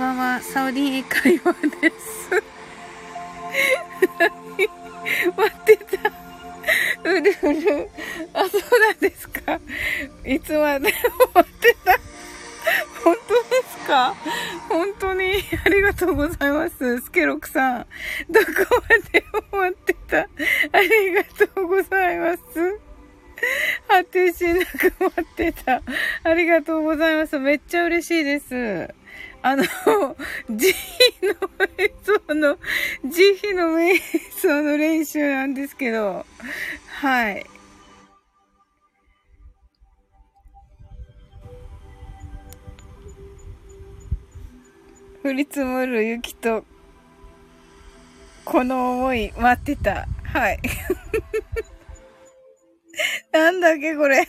ばんは、サオリン英会話です。待ってた。うるうる。あ、そうなんですか。いつまで待ってた。本当ですか？本当にありがとうございます。スケロクさん。どこまでも待ってた。ありがとうございます。果てしなく待ってた。ありがとうございます。めっちゃ嬉しいです。あの、慈悲の瞑想の、慈悲の瞑想の練習なんですけど、はい。降り積もる雪と、この思い待ってた。はい。なんだっけ、これ。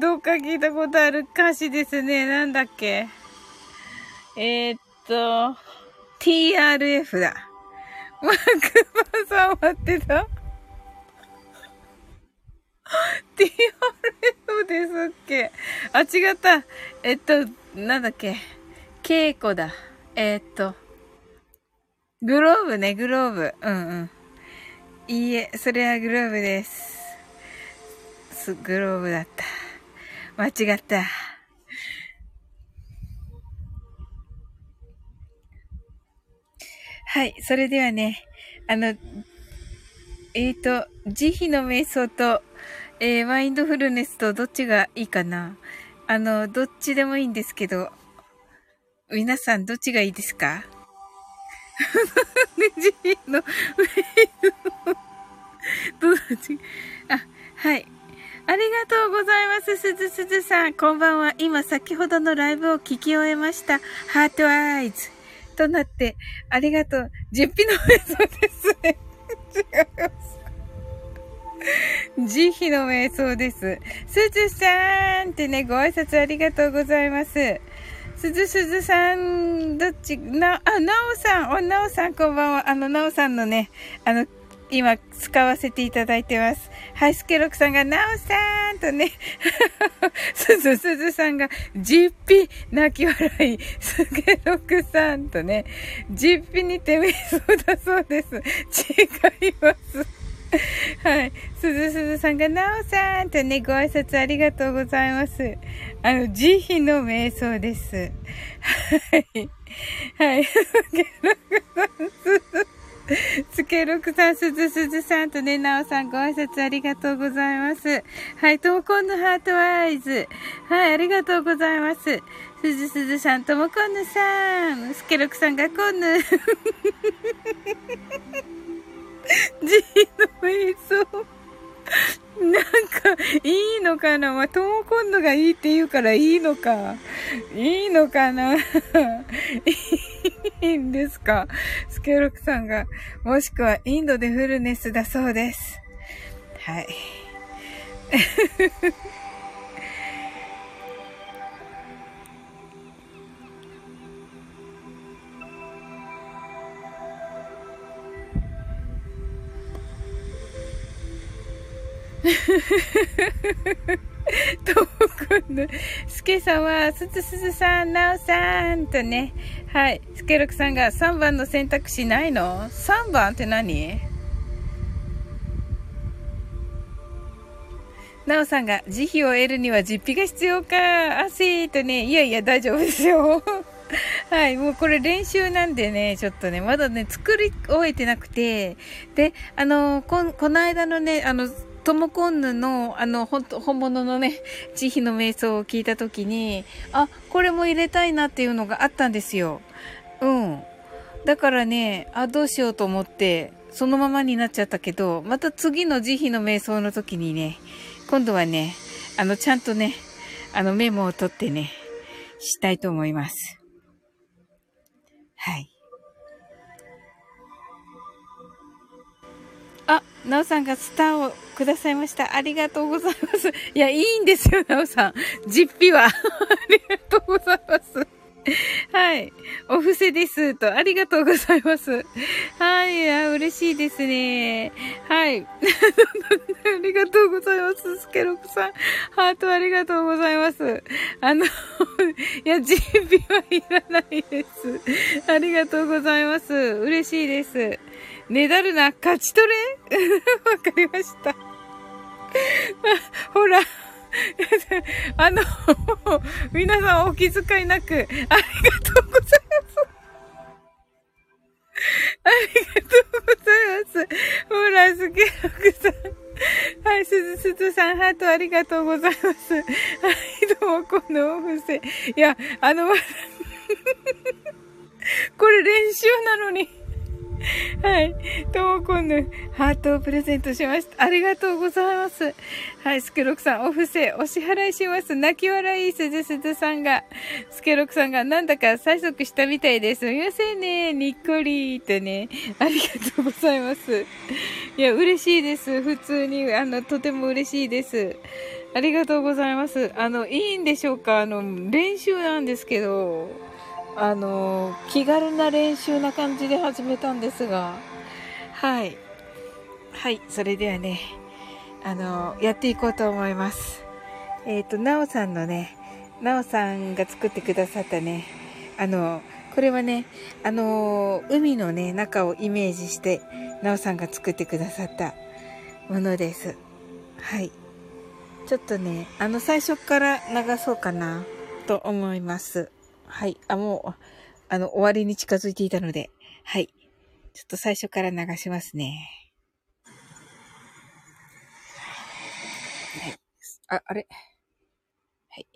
どっか聞いたことある歌詞ですね。なんだっけ？えー、っと、TRF だ。マークマさん待ってた ?TRF ですっけ？あ、違った。えっと、なんだっけ？稽古だ。えー、っと、グローブね、グローブ。うんうん。いいえ、それはグローブで。す、グローブだった。間違った。はい、それではね、あの、えっ、ー、と、慈悲の瞑想と、えー、マインドフルネスとどっちがいいかなあの、どっちでもいいんですけど、皆さんどっちがいいですか？慈悲の瞑想 どっち？あ、はい。ありがとうございます。すずすずさん。こんばんは。今先ほどのライブを聞き終えました。ハートアイズ。となって、ありがとう。実費の瞑想ですね。違います。慈悲の瞑想です。すずさんってね、ご挨拶ありがとうございます。すずすずさん、どっち、な、あ、なおさん、お、なおさんこんばんは。あの、なおさんのね、あの、今使わせていただいてます。はい、スケロクさんが、なおさんとね、すずすずさんが、じっぴ泣き笑い、スケロクさんとね、じっぴにて瞑想だそうです。違います。はい。すずすずさんが、なおさんとね、ご挨拶ありがとうございます。あの、慈悲の瞑想です。はい。はい。スケロクさん、すず、すずさんとね、なおさんご挨拶ありがとうございます。はい、ともこんのハートアイズ。はい、ありがとうございます。すずすずさん、ともこんぬさん。スケロクさんがこんぬ。じーの映像。なんか、いいのかなまトモコンドがいいって言うからいいのか。いいのかな いいんですかスケロクさんが、もしくはインドでフルネスだそうです。はい。ともくんの、すけさんは、すずすずさん、なおさんとね、はい、すけろくさんが3番の選択肢ないの ?3 番って何？なおさんが、慈悲を得るには実費が必要か。あせーとね、いやいや、大丈夫ですよ。はい、もうこれ練習なんでね、ちょっとね、まだね、作り終えてなくて、で、あの、こ、この間のね、あの、トモコンヌの、あの、本物のね、慈悲の瞑想を聞いたときに、あ、これも入れたいなっていうのがあったんですよ。うん。だからね、あ、どうしようと思って、そのままになっちゃったけど、また次の慈悲の瞑想の時にね、今度はね、あの、ちゃんとね、あの、メモを取ってね、したいと思います。はい。なおさんがスターをくださいました。ありがとうございます。いや、いいんですよ、なおさん。実費は。ありがとうございます。はい。お布施です。と、ありがとうございます。はい。あ嬉しいですね。はい。ありがとうございます。スケロクさん。ハートありがとうございます。あの、いや、準備はいらないです。ありがとうございます。嬉しいです。ねだるな、勝ち取れ？わかりました。ほら。あの、皆さんお気遣いなく、ありがとうございます。ありがとうございます。ほら、すげえ、奥さん。はい、すずすずさん、ハートありがとうございます。はい、どうも、このお布施。いや、あの、これ練習なのに。はい。ともこんぬ、ハートをプレゼントしました。ありがとうございます。はい、スケロクさん、お布施、お支払いします。泣き笑い、すずすずさんが、スケロクさんが、なんだか催促したみたいです。すみませんね。にっこりーとね。ありがとうございます。いや、嬉しいです。普通に、あの、とても嬉しいです。ありがとうございます。あの、いいんでしょうか？あの、練習なんですけど、あの、気軽な練習な感じで始めたんですが、はい。はい、それではね、あの、やっていこうと思います。えっ、ー、と、なおさんのね、なおさんが作ってくださったね、あの、これはね、あの、海のね、中をイメージして、なおさんが作ってくださったものです。はい。ちょっとね、あの、最初から流そうかな、と思います。はい。あ、もう、あの、終わりに近づいていたので、はい。ちょっと最初から流しますね。はい。あ、あれ？はい。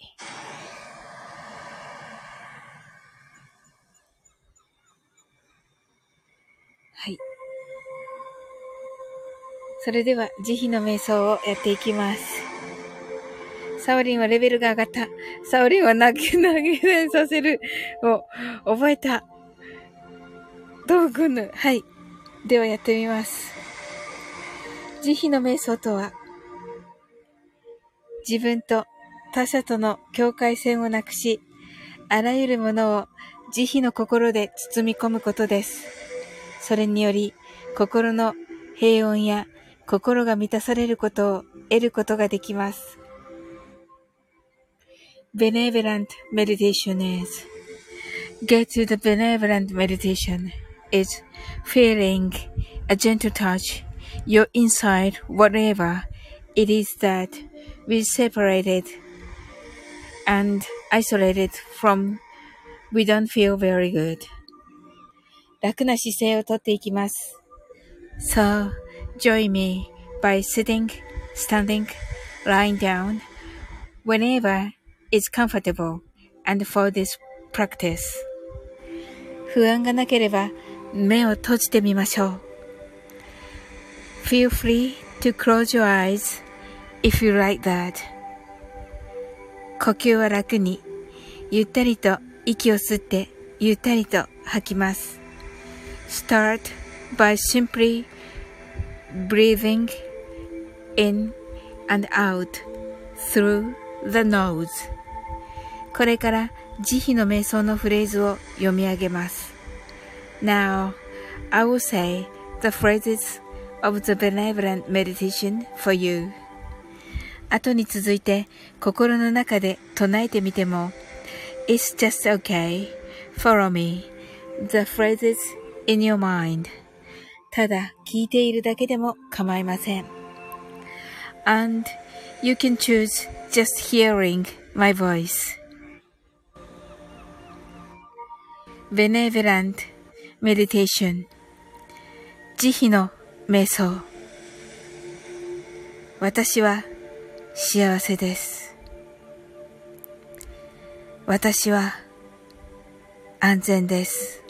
はい。それでは、慈悲の瞑想をやっていきます。サオリンはレベルが上がった。サオリンは投げ、投げ銭させるを覚えた。どうくんぬ。はい。ではやってみます。慈悲の瞑想とは、自分と他者との境界線をなくし、あらゆるものを慈悲の心で包み込むことです。それにより、心の平穏や心が満たされることを得ることができます。benevolent meditation is. Get to the benevolent meditation is feeling a gentle touch, your inside, whatever it is that we separated and isolated from, we don't feel very good. 楽な姿勢をとっていきます。So, join me by sitting, standing, lying down, whenever is comfortable and for this practice 不安がなければ目を閉じてみましょう Feel free to close your eyes if you like that 呼吸は楽にゆったりと息を吸ってゆったりと吐きます Start by simply breathing in and out through the nose これから慈悲の瞑想のフレーズを読み上げます。Now, I will say the phrases of the benevolent meditation for you. 後に続いて心の中で唱えてみても It's just okay. Follow me. The phrases in your mind. ただ聞いているだけでも構いません。And you can choose just hearing my voice. Benevolent Meditation 慈悲の瞑想私は幸せです。私は安全です。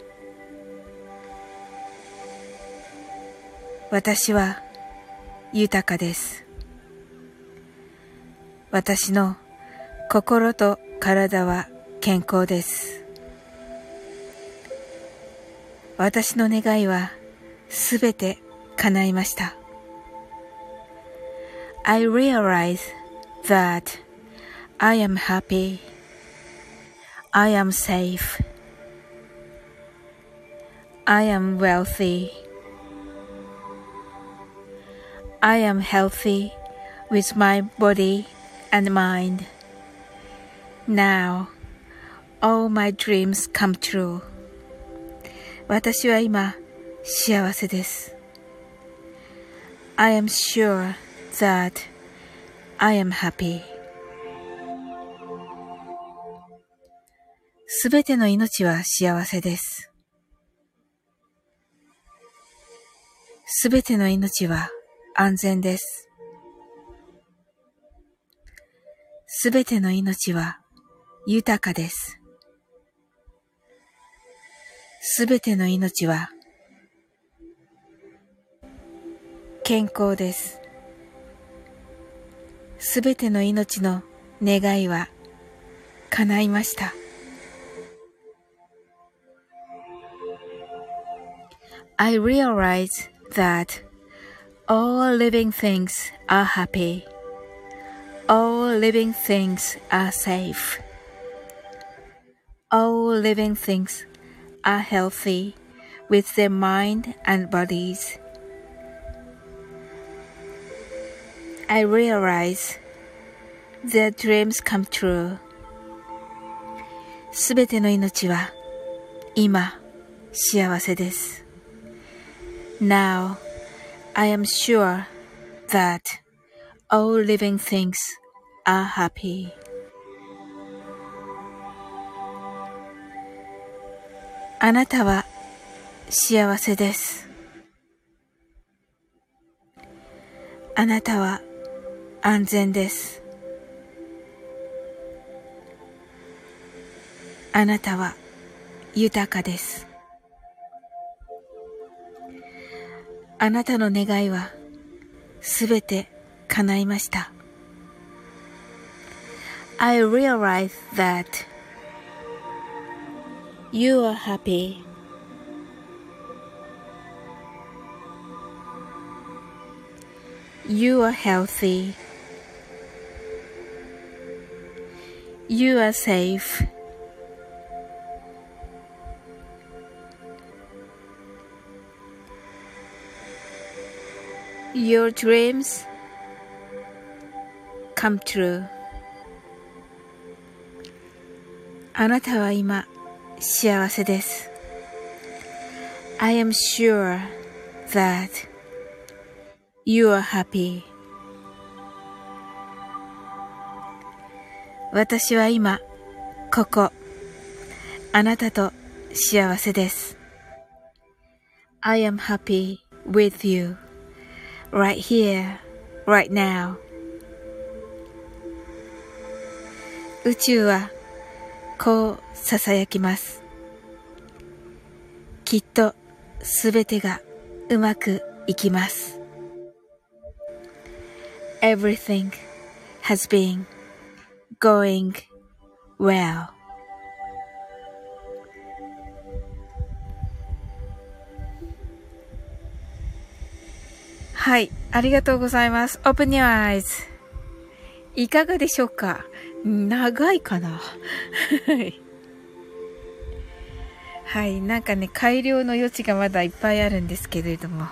私は豊かです。私の心と体は健康です。私の願いはすべて叶いました。I realize that I am happy. I am safe I am wealthy. I am healthy with my body and mind. Now, all my dreams come true. 私は今、幸せです。I am sure that I am happy. すべての命は幸せです。すべての命は安全です。すべての命は豊かです。すべての命は健康です。すべての命の願いは叶いました。I realize that all living things are happy. All living things are safe. All living things are healthy with their mind and bodies. I realize their dreams come true. すべての命は今幸せです。Now, I am sure that all living things are happy. あなたは幸せです。あなたは安全です。あなたは豊かです。あなたの願いはすべて叶いました。I realize that you are happy. You are healthy. You are safe. Your dreams come true. あなたは今 幸せです。I am sure that you are happy. 私は今、ここ、あなたと幸せです。I am happy with you. right here, right now. 宇宙はこう囁きます。きっとすべてがうまくいきます。Everything has been going well. はい。ありがとうございます。Open your eyes. いかがでしょうか？長いかなはい。なんかね、改良の余地がまだいっぱいあるんですけれども。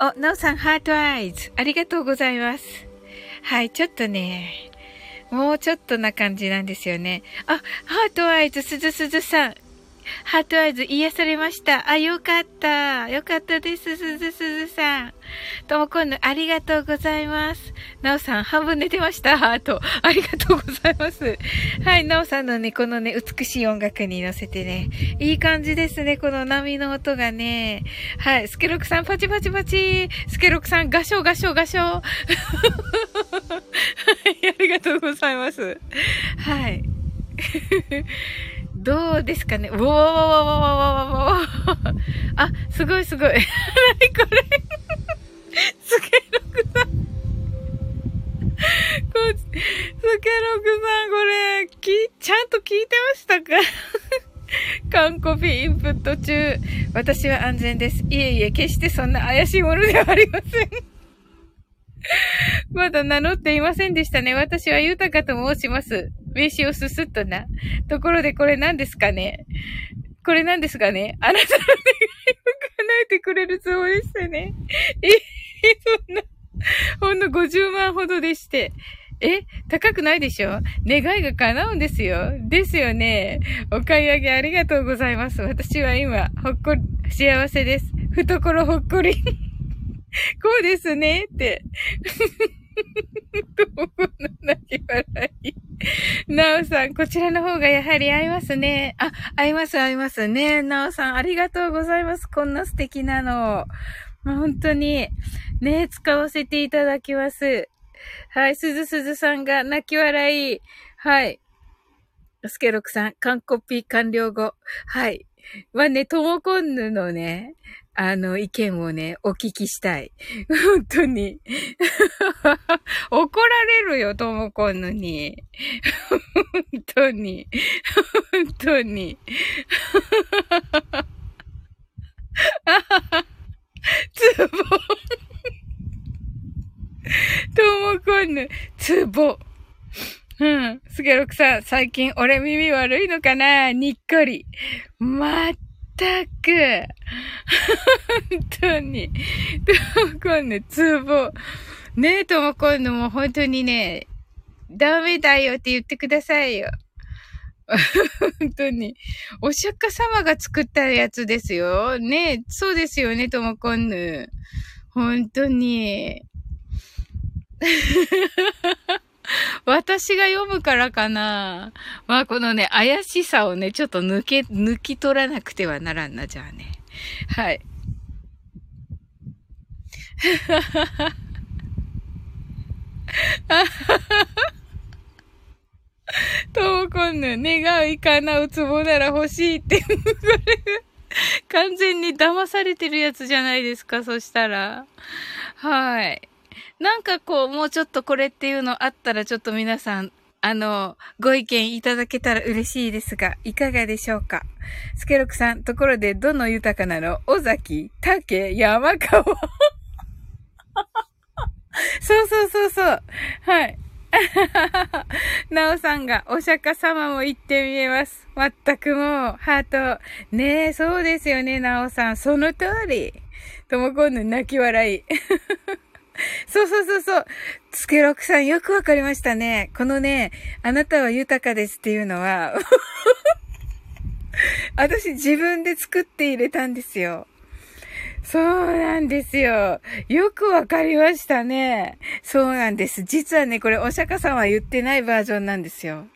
お、なおさん、 heart eyes。ありがとうございます。はい。ちょっとね、もうちょっとな感じなんですよね。あ、 heart eyes、すずすずさん。ハートアイズ癒されました。あ、よかった。よかったです。すずすずさん。ともこんぬ、ありがとうございます。なおさん、半分寝てました。ハート。ありがとうございます。はい、なおさんのね、このね、美しい音楽に乗せてね、いい感じですね。この波の音がね。はい、スケロクさん、パチパチパチ。スケロクさん、ガショガショガショ。はい、ありがとうございます。はい。どうですかね？うおわわわわわわわあ、すごいすごい。なにこれ？スケロくさんこけ、スケロさんこれ、き、ちゃんと聞いてましたか？完コピインプット中。私は安全です。いえいえ、決してそんな怪しいものではありません。まだ名乗っていませんでしたね。私は豊かと申します。名刺をすすっとな。ところでこれ何ですかねこれなんですかねあなたの願いを叶えてくれるそうでしたね。え、そんな、ほんの50万ほどでして。え高くないでしょ？願いが叶うんですよ。ですよね。お買い上げありがとうございます。私は今、ほっこり、幸せです。懐ほっこり。こうですね、って。どうの泣き笑い。なおさん、こちらの方がやはり合いますね。あ、合います、合いますね。なおさん、ありがとうございます。こんな素敵なの。ま本当に、ね、使わせていただきます。はい、すずすずさんが泣き笑い。はい。スケロクさん、完コピ完了後。はい。まあね、ともこんぬのね、あの、意見をね、お聞きしたい。本当に。怒られるよ、ともこんぬに。本当に。本当に。つぼ。ともこんぬ、つぼ。うん。すげろくさん、最近俺耳悪いのかな？にっこり。まったく。本当に。ともこんぬ、つぼ。ねえ、ともこんぬも本当にね、ダメだよって言ってくださいよ。本当に。お釈迦様が作ったやつですよ。ねえそうですよね、ともこんぬ。本当に。私が読むからかな。まあ、このね、怪しさをね、ちょっと抜け、抜き取らなくてはならんな、じゃあね。はい。ともこんぬ、願ういかなうつぼなら欲しいって、これ、完全に騙されてるやつじゃないですか、そしたら。はい。なんかこう、もうちょっとこれっていうのあったら、ちょっと皆さん、あの、ご意見いただけたら嬉しいですが、いかがでしょうか？スケロクさん、ところで、どの豊かなの？尾崎、竹、山川？そうそうそうそう。はい。なおさんが、お釈迦様も言ってみえます。まったくもう、ハート。ねえ、そうですよね、なおさん。その通り。ともこんぬ泣き笑い。そうそうそうそう。つけろくさんよくわかりましたね。このね、あなたは豊かですっていうのは 私自分で作って入れたんですよ。そうなんですよ。よくわかりましたね。そうなんです。実はね、これお釈迦さんは言ってないバージョンなんですよ。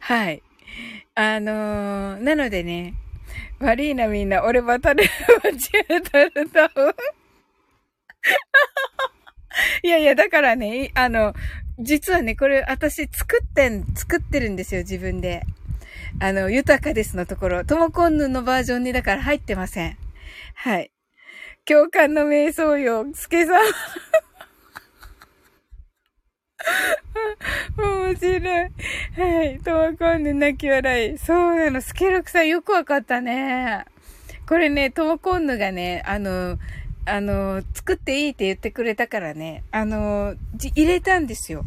はい。あのー、なのでね、悪いなみんな、俺バタル、間違えたるだ。いやいや、だからね、あの、実はね、これ私作ってん、作ってるんですよ、自分で。あの、豊かですのところ。ともこんぬのバージョンにだから入ってません。はい。共感の瞑想よ、すけさん。面白い。はい。ともこんぬ泣き笑い。そうなの。スケロクさんよくわかったね。これね、ともこんぬがね、あの、あの、作っていいって言ってくれたからね、あの、入れたんですよ。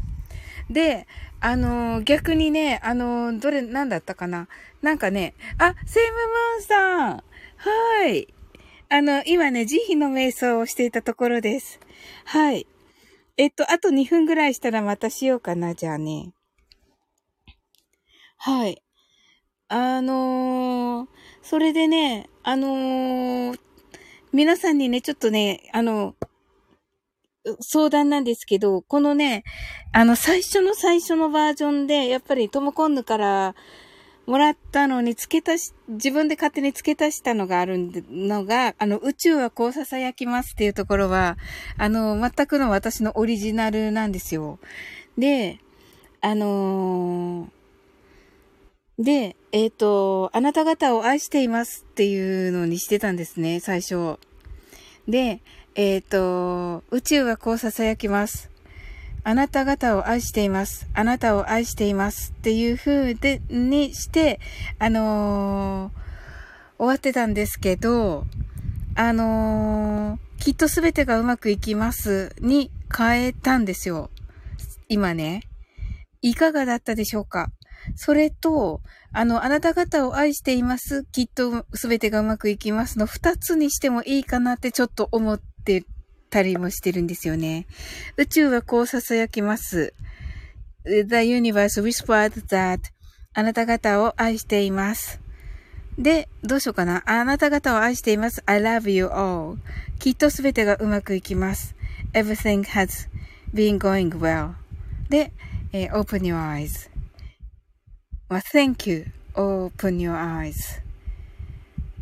で、あの、逆にね、あの、どれ、なんだったかななんかね、あ、セイムムーンさんはい。あの、今ね、慈悲の瞑想をしていたところです。はい。えっと、あと2分ぐらいしたらまたしようかな、じゃあね。はい。あのー、それでね、あのー、皆さんにね、ちょっとね、あの、相談なんですけど、このね、あの、最初の最初のバージョンで、やっぱりトモコンヌからもらったのに付け足し、自分で勝手に付け足したのがあるのが、あの、宇宙はこう囁きますっていうところは、あの、全くの私のオリジナルなんですよ。で、あのーで、えっ、ー、と、あなた方を愛していますっていうのにしてたんですね、最初。で、えっ、ー、と、宇宙はこう囁きます。あなた方を愛しています。あなたを愛しています。っていう風で、にして、あのー、終わってたんですけど、あの、きっとすべてがうまくいきますに変えたんですよ。今ね。いかがだったでしょうか？それと、あの、あなた方を愛しています。きっとすべてがうまくいきますの二つにしてもいいかなってちょっと思ってたりもしてるんですよね。宇宙はこう囁きます。The universe whispered that あなた方を愛しています。で、どうしようかな。あなた方を愛しています。I love you all. きっとすべてがうまくいきます。Everything has been going well. で、えー、open your eyes. まあ、thank you, open your eyes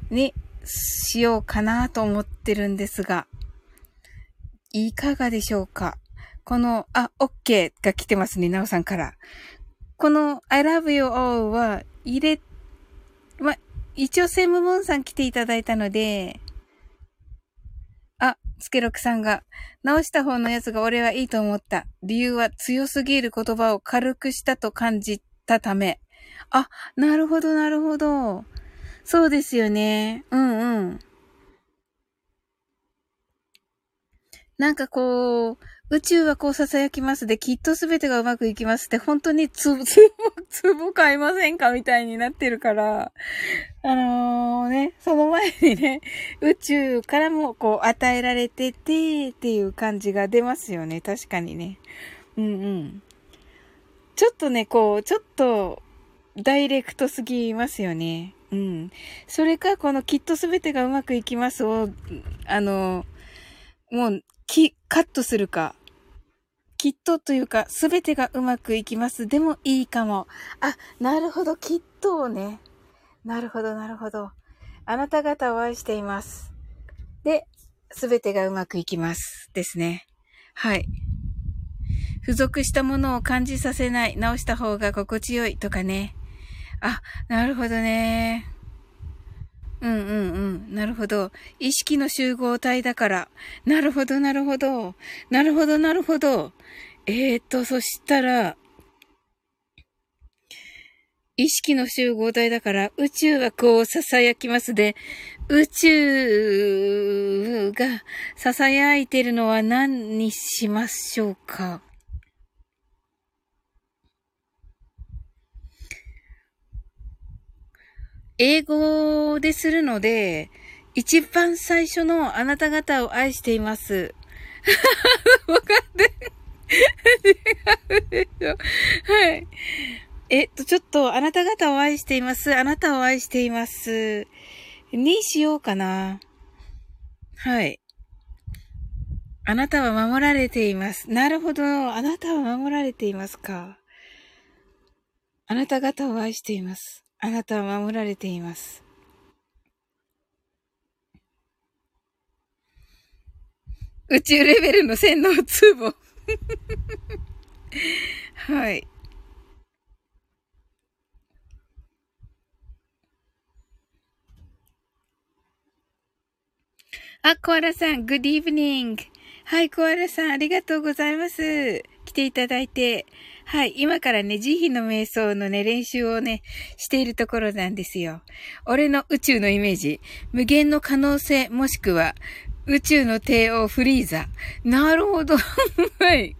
にしようかなと思ってるんですが、いかがでしょうか？この、あ、OK が来てますね、なおさんから。この I love you all は入れ、ま、一応セムムーンさん来ていただいたので、あ、スケロクさんが、直した方のやつが俺はいいと思った。理由は強すぎる言葉を軽くしたと感じたため。あ、なるほど、なるほど。そうですよね。うんうん。なんかこう、宇宙はこう囁きますで、きっとすべてがうまくいきますって、本当につぼ、つぼ、つぼ買いませんかみたいになってるから、あのー、ね、その前にね、宇宙からもこう与えられてて、っていう感じが出ますよね。確かにね。うんうん。ちょっとね、こう、ちょっと、ダイレクトすぎますよね。うん。それか、このきっとすべてがうまくいきますを、あの、もう、き、カットするか。きっとというか、すべてがうまくいきます。でもいいかも。あ、なるほど、きっとをね。なるほど、なるほど。あなた方を愛しています。で、すべてがうまくいきます。ですね。はい。付属したものを感じさせない、直した方が心地よいとかね。あ、なるほどね。うんうんうん。なるほど。意識の集合体だから。なるほど、なるほど。なるほど、なるほど。えーと、そしたら、意識の集合体だから、宇宙はこう囁きますで、宇宙が囁いてるのは何にしましょうか？英語でするので、一番最初のあなた方を愛しています。わかって違うでしょ。はい。えっと、ちょっと、あなた方を愛しています。あなたを愛しています。にしようかな。はい。あなたは守られています。なるほど。あなたは守られていますか。あなた方を愛しています。あなたは守られています。宇宙レベルの洗脳ツボ。はい。あ、コアラさん、グッドイーブニング。はい、コアラさん、ありがとうございます。来ていただいて。はい。今からね、慈悲の瞑想のね、練習をね、しているところなんですよ。俺の宇宙のイメージ。無限の可能性、もしくは、宇宙の帝王フリーザ。なるほど。はい。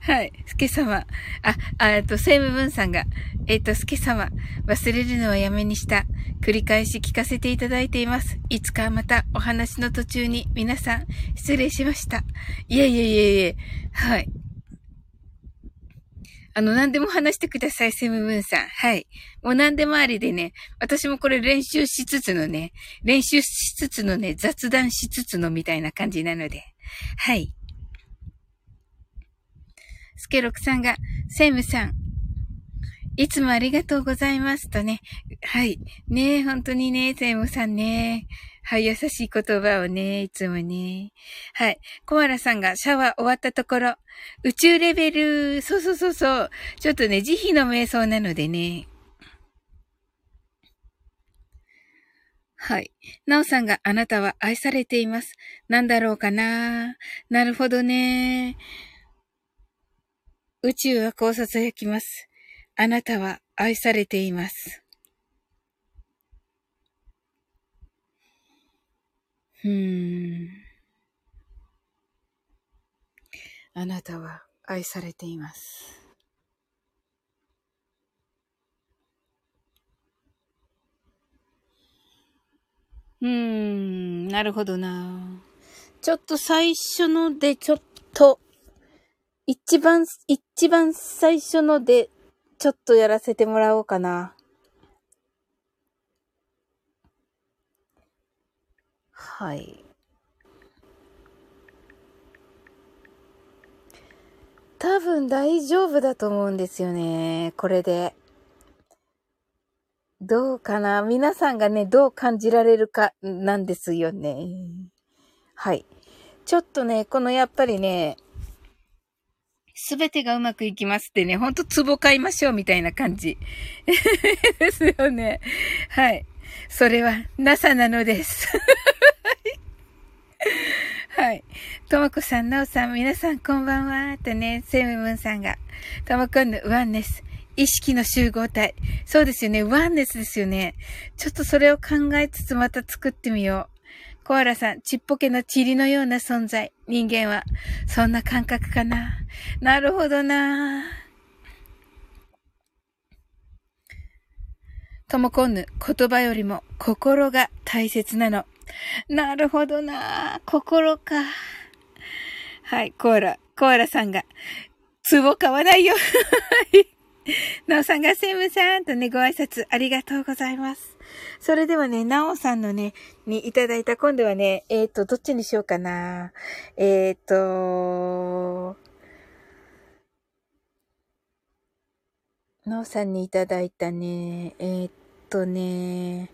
はい。スケ様。あ、あえっと、セイムブンさんが、えっと、スケ様。忘れるのはやめにした。繰り返し聞かせていただいています。いつかまたお話の途中に皆さん、失礼しました。いえいえいえいえ。はい。あの、何でも話してください、セムムーンさん。はい。もう何でもありでね、私もこれ練習しつつのね、練習しつつのね、雑談しつつのみたいな感じなので。はい。スケロクさんが、セムさん、いつもありがとうございますとね。はい。ねえ、本当にね、セムさんね。はい、優しい言葉をね、いつもね。はい。コアラさんがシャワー終わったところ、宇宙レベル、そうそうそうそう。ちょっとね、慈悲の瞑想なのでね。はい。なおさんがあなたは愛されています。なんだろうかななるほどね。宇宙はこう囁きます。あなたは愛されています。うん。あなたは愛されています。うーん、なるほどな。ちょっと最初ので、ちょっと、一番、一番最初ので、ちょっとやらせてもらおうかな。はい。多分大丈夫だと思うんですよね。これで。どうかな？皆さんがね、どう感じられるかなんですよね。はい。ちょっとね、このやっぱりね、すべてがうまくいきますってね、ほんと壺買いましょうみたいな感じ。ですよね。はい。それは NASA なのです。はい。ともこさん、なおさん、皆さんこんばんは。とね、セムムンさんが、ともこんのワンネス。意識の集合体。そうですよね。ワンネスですよね。ちょっとそれを考えつつまた作ってみよう。コアラさん、ちっぽけな塵のような存在。人間は、そんな感覚かな。なるほどな。ともこんぬ、言葉よりも心が大切なの。なるほどな。心か。はい、コアラ、コアラさんが、壺買わないよ。なおさんがセムさんとね、ご挨拶ありがとうございます。それではね、なおさんのね、にいただいた今度はね、えっ、ー、と、どっちにしようかな。えっ、ー、と、なおさんにいただいたね、えっ、ー、とね、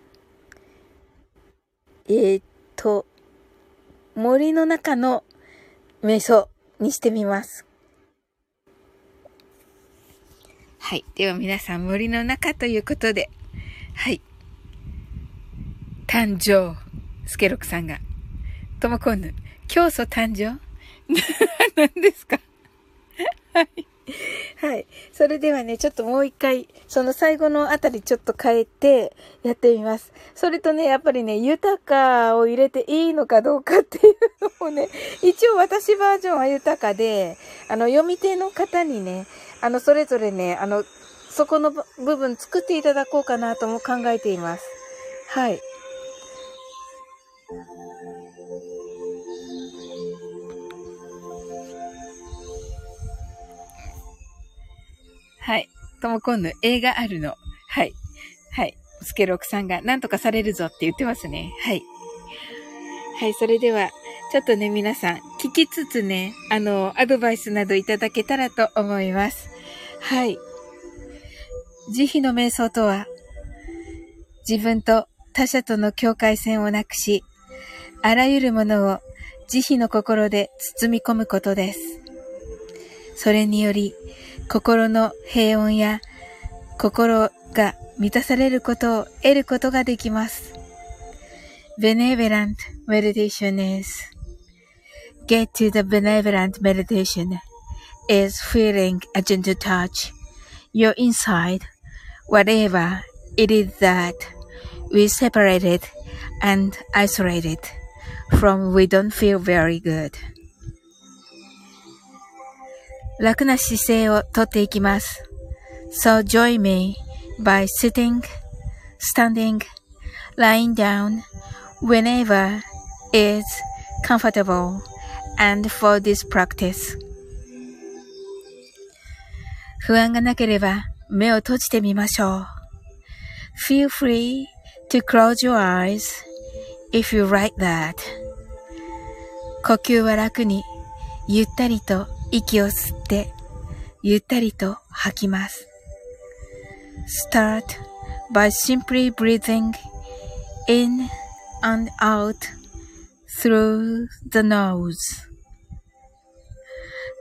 えっと、森の中の瞑想にしてみます。はい。では皆さん森の中ということで、はい。誕生。スケロクさんが。ともこんぬ。教祖誕生？何ですか？はい。はい。それではね、ちょっともう一回、その最後のあたりちょっと変えてやってみます。それとね、やっぱりね、豊かを入れていいのかどうかっていうのをね、一応私バージョンは豊かで、あの、読み手の方にね、あの、それぞれね、あの、そこの部分作っていただこうかなとも考えています。はい。はい。ともこんぬ、映画あるの。はい。はい。スケロクさんが、なんとかされるぞって言ってますね。はい。はい、それでは、ちょっとね、皆さん、聞きつつね、あの、アドバイスなどいただけたらと思います。はい。慈悲の瞑想とは、自分と他者との境界線をなくし、あらゆるものを慈悲の心で包み込むことです。それにより、心の平穏や心が満たされることを得ることができます。Benevolent meditation is get to the benevolent meditation is feeling a gentle touch. Your inside, whatever it is that we separated and isolated from we don't feel very good. 楽な姿勢をとっていきます。So join me by sitting, standing, lying down, whenever is comfortable and for this practice. 不安がなければ目を閉じてみましょう。Feel free to close your eyes if you like that. 呼吸は楽にゆったりと 息を吸って、ゆったりと吐きます。Start by simply breathing in and out through the nose.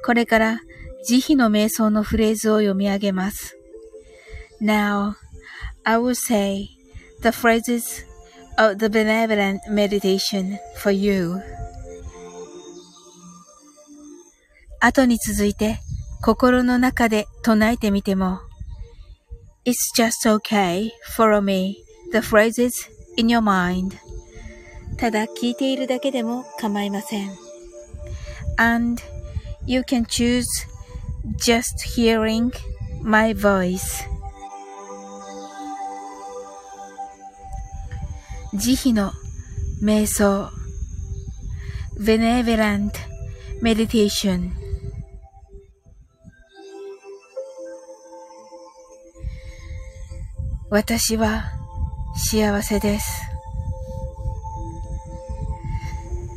これから慈悲の瞑想のフレーズを読み上げます。Now, I will say the phrases of the benevolent meditation for you. 後に続いて心の中で唱えてみても It's just okay. Follow me. The phrases in your mind. ただ聞いているだけでも構いません。And you can choose just hearing my voice. 慈悲の瞑想 benevolent meditation 私は幸せです。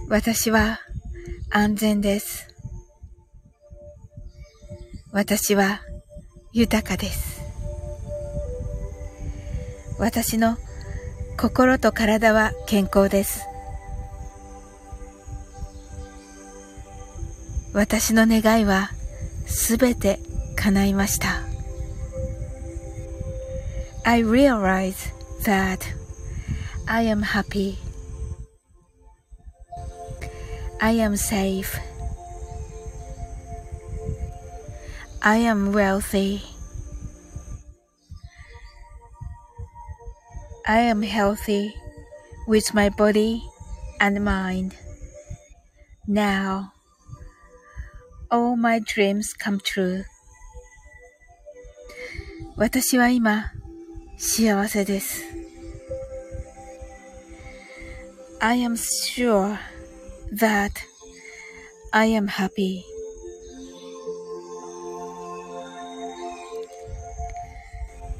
私は安全です。私は豊かです。私の心と体は健康です。私の願いはすべて叶いました。I realize that I am happy. I am safe. I am wealthy. I am healthy with my body and mind. Now, all my dreams come true. 私は今、 幸せです。I am sure that I am happy.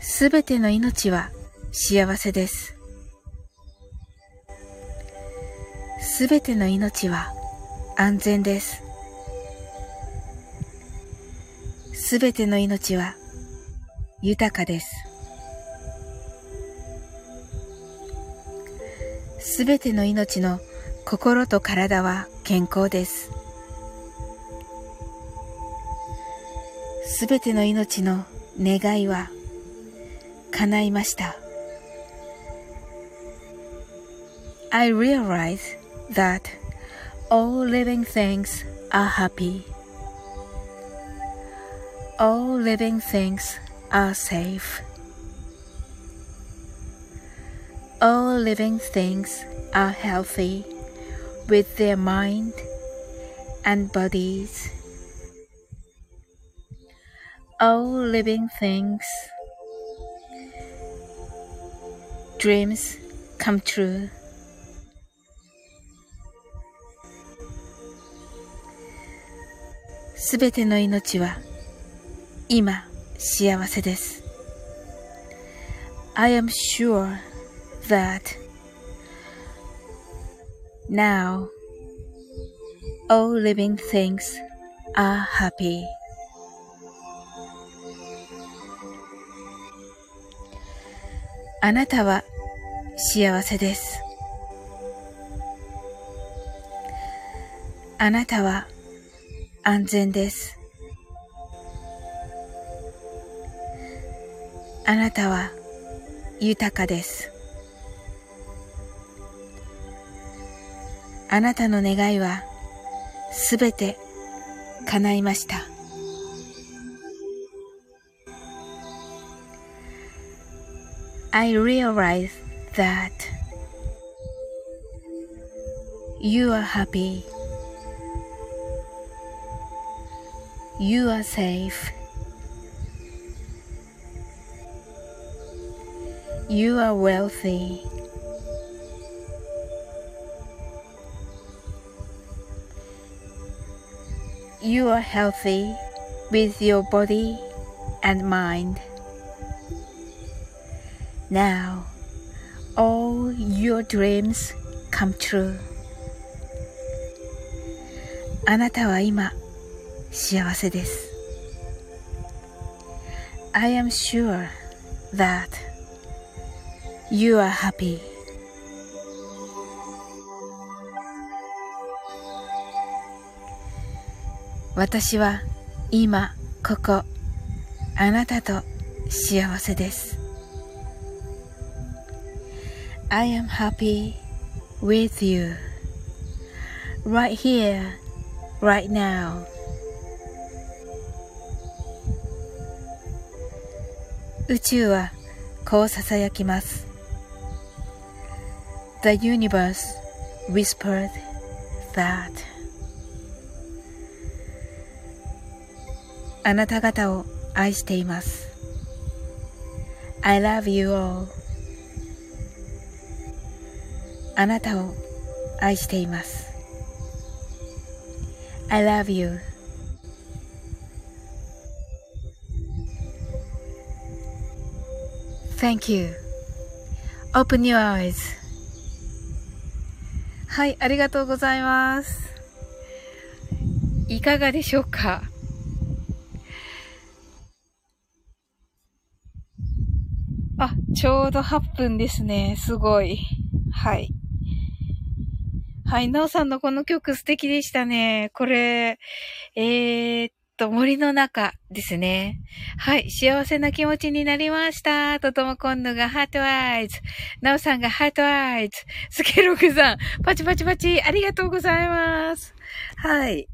すべての命は幸せです。すべての命は安全です。すべての命は豊かです。すべての命の心と体は健康です。すべての命の願いは叶いました。I realize that all living things are happy. All living things are safe. All living things are healthy with their mind and bodies. All living things dreams come true. すべての命は今幸せです。I am sure that now all living things are happy. あなたは幸せです。あなたは安全です。あなたは豊かです。あなたの願いはすべて叶いました。I realize that you are happy. You are safe. You are wealthy. You are healthy with your body and mind. Now, all your dreams come true. あなたは今、幸せです。I am sure that you are happy. 私は今ここあなたと幸せです。I am happy with you right here, right now. 宇宙はこう囁きます。The universe whispered that あなた方を愛しています。I love you all あなたを愛しています。I love you. Thank you. Open your eyes. はい、ありがとうございます。いかがでしょうかあ、ちょうど8分ですね。すごい。はい。はい、なおさんのこの曲素敵でしたね。これ、えー、っと、森の中ですね。はい。幸せな気持ちになりました。ととも今度がハートアイズ。なおさんがハートアイズ。スケロクさん、パチパチパチ、ありがとうございます。はい。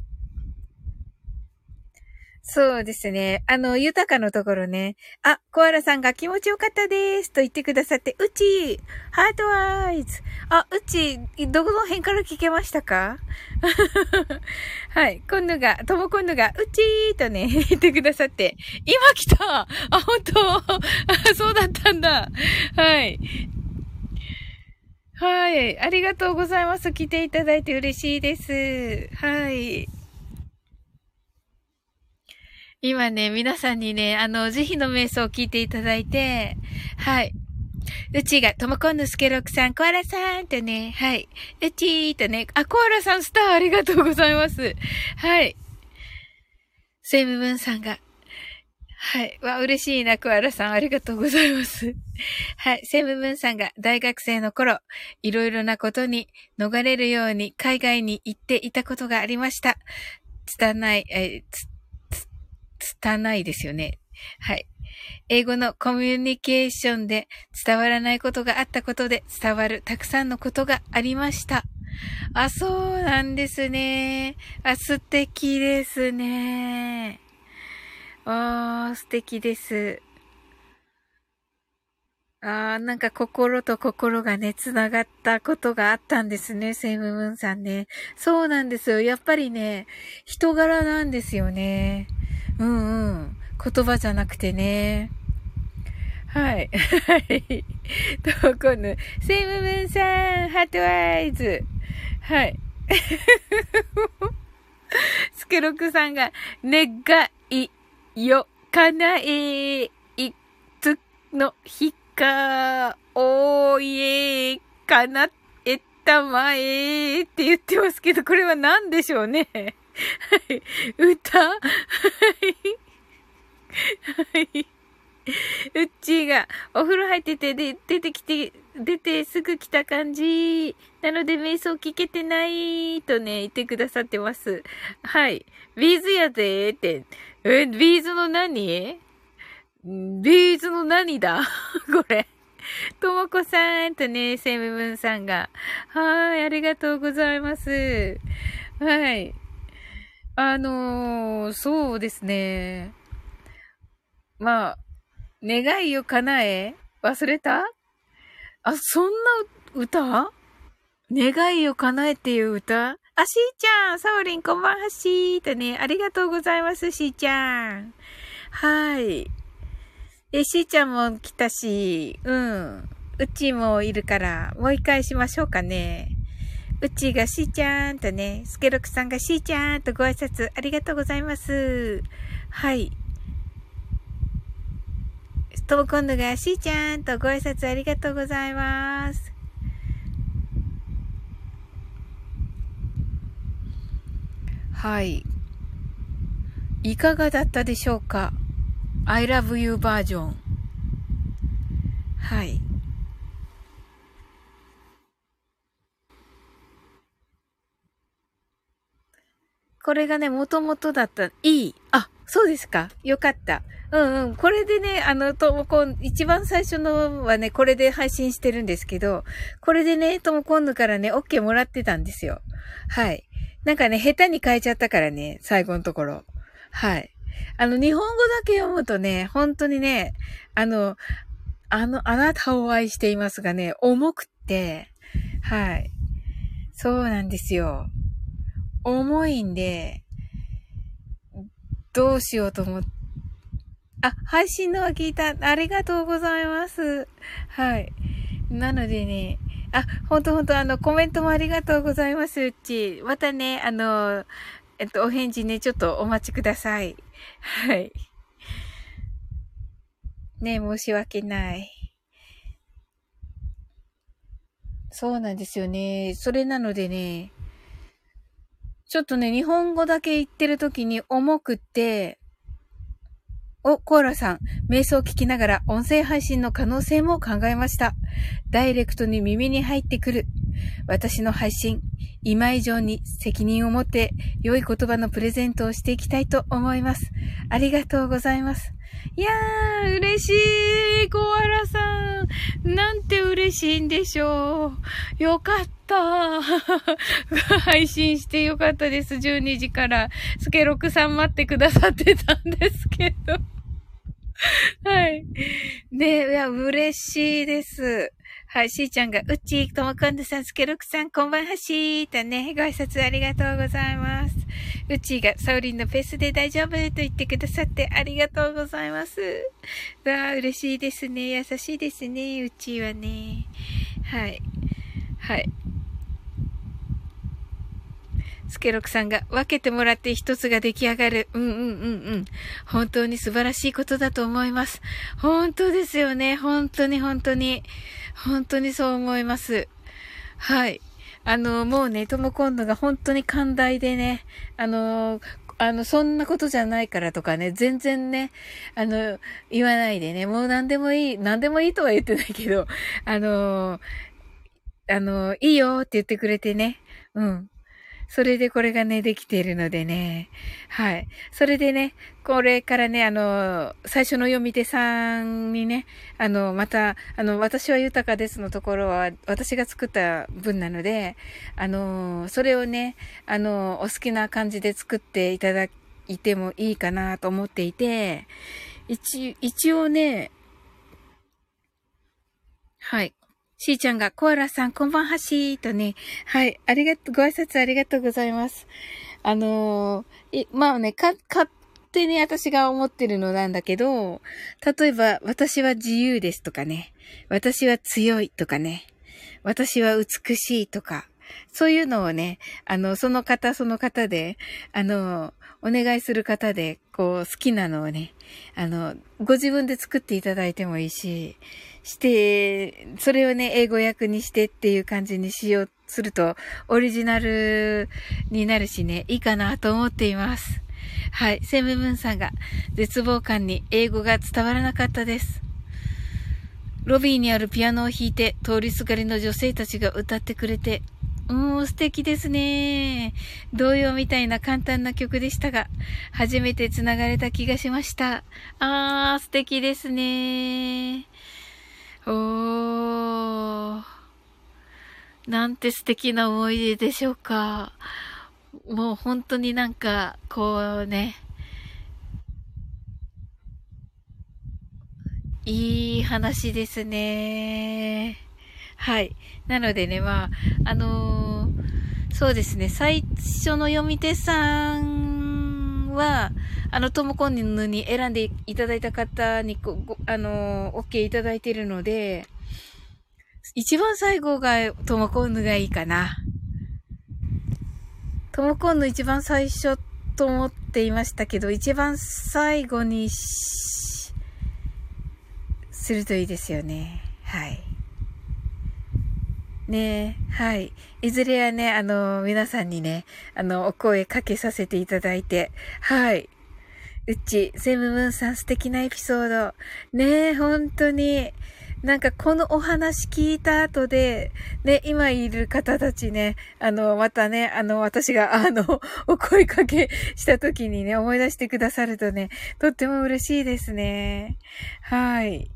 そうですね。あの、豊かのところね。あ、コアラさんが気持ちよかったですと言ってくださって、うち、ハートアイズ。あ、うち、どこの辺から聞けましたか？はい。今度が、とも今度が、うちーとね、言ってくださって、今来たあ、本当あ、そうだったんだ。はい。はい。ありがとうございます。来ていただいて嬉しいです。はい。今ね、皆さんにね、あの、慈悲の瞑想を聞いていただいて、はい。うちが、ともこんぬすけろくさん、コアラさんとね、はい。うちーとね、あ、コアラさんスターありがとうございます。はい。セイムブンさんが、はい。わ、嬉しいな、コアラさん。ありがとうございます。はい。セイムブンさんが大学生の頃、いろいろなことに逃れるように海外に行っていたことがありました。つたない、えつ、拙いですよね。はい。英語のコミュニケーションで伝わらないことがあったことで伝わるたくさんのことがありました。あ、そうなんですね。あ、素敵ですね。あ素敵です。ああ、なんか心と心がね、繋がったことがあったんですね、セイムムーンさんね。そうなんですよ。やっぱりね、人柄なんですよね。うんうん。言葉じゃなくてね。はい。はい。と、今度、セイムムーンさん、ハートアイズ。はい。スケロクさんが、願いよ、叶え、いつの日か、おーいえ、叶えたまえって言ってますけど、これは何でしょうね。はい。歌？はい。はい。うっちーがお風呂入っててで出てきて、出てすぐ来た感じ。なので瞑想聞けてないとね、言ってくださってます。はい。ビーズやでって。え、ビーズの何？ビーズの何だ？これ。ともこさんとね、セムブンさんが。はい、ありがとうございます。はい。あのー、そうですね。まあ、願いを叶え忘れた？あ、そんな歌？願いを叶えっていう歌？あ、しーちゃん、サオリンこんばんはしーとね、ありがとうございます、しーちゃん。はい。え、しーちゃんも来たし、うん。うちもいるから、もう一回しましょうかね。うちがしーちゃんとね、スケロクさんがしーちゃんとご挨拶ありがとうございます。はい。とも今度がしーちゃんとご挨拶ありがとうございます。はい。いかがだったでしょうか ?I love you バージョン。はい。これがね、もともとだった。いい。あ、そうですか。よかった。うんうん。これでね、あの、ともこん、一番最初のはね、これで配信してるんですけど、これでね、ともこんぬからね、OK もらってたんですよ。はい。なんかね、下手に変えちゃったからね、最後のところ。はい。あの、日本語だけ読むとね、本当にね、あの、あの、あなたを愛していますがね、重くって、はい。そうなんですよ。重いんで、どうしようと思って、あ、配信のは聞いた。ありがとうございます。はい。なのでね、あ、ほんとほんと、あの、コメントもありがとうございます、うち。またね、あの、えっと、お返事ね、ちょっとお待ちください。はい。ね、申し訳ない。そうなんですよね。それなのでね、ちょっとね、日本語だけ言ってる時に重くって、お、コーラさん、瞑想を聞きながら音声配信の可能性も考えました。ダイレクトに耳に入ってくる。私の配信、今以上に責任を持って良い言葉のプレゼントをしていきたいと思います。ありがとうございます。いやー、嬉しい、コアラさん。なんて嬉しいんでしょう。よかった。配信してよかったです。12時から。スケロクさん待ってくださってたんですけど。はい。ね、いや、嬉しいです。はい、しーちゃんが、うっちー、ともこんどさん、すけろくさん、こんばんはしーとね、ご挨拶ありがとうございます。うっちーが、サウリンのペースで大丈夫と言ってくださってありがとうございます。わあ、嬉しいですね。優しいですね、うっちーはね。はい。はい。スケロクさんが分けてもらって一つが出来上がる。うんうんうんうん。本当に素晴らしいことだと思います。本当ですよね。本当に本当に。本当にそう思います。はい。あの、もうね、とも今度が本当に寛大でね、あの、あの、そんなことじゃないからとかね、全然ね、あの、言わないでね、もう何でもいい、何でもいいとは言ってないけど、あの、あの、いいよって言ってくれてね、うん。それでこれがね、できているのでね。はい。それでね、これからね、あの、最初の読み手さんにね、あの、また、あの、私は豊かですのところは、私が作った文なので、あの、それをね、あの、お好きな感じで作っていただいてもいいかなと思っていて、一、一応ね、はい。しーちゃんが、コアラさん、こんばんはしー。とね、はい、ありがとう、ご挨拶ありがとうございます。あのー、まあね、か、勝手に私が思ってるのなんだけど、例えば、私は自由ですとかね、私は強いとかね、私は美しいとか、そういうのをね、あの、その方その方で、あの、お願いする方で、こう、好きなのをね、あの、ご自分で作っていただいてもいいし、して、それをね、英語訳にしてっていう感じにしよう、すると、オリジナルになるしね、いいかなと思っています。はい。セムムーンさんが、絶望感に英語が伝わらなかったです。ロビーにあるピアノを弾いて、通りすがりの女性たちが歌ってくれて、うん、素敵ですね。童謡みたいな簡単な曲でしたが、初めて繋がれた気がしました。あー、素敵ですね。おー。なんて素敵な思い出でしょうか。もう本当になんか、こうね、いい話ですね。はい。なのでね、まあ、あのー、そうですね、最初の読み手さんは、あの、トムコンヌに選んでいただいた方に、あの、OK いただいているので、一番最後がトモコンヌがいいかな。トモコンヌ一番最初と思っていましたけど、一番最後にするといいですよね。はい。ねえはい。いずれはね、あの、皆さんにね、あの、お声かけさせていただいて、はい。うち、セムムーンさん素敵なエピソード。ねえ、本当に。なんかこのお話聞いた後で、ね、今いる方たちね、あの、またね、あの、私が、あの、お声かけした時にね、思い出してくださるとね、とっても嬉しいですね。はい。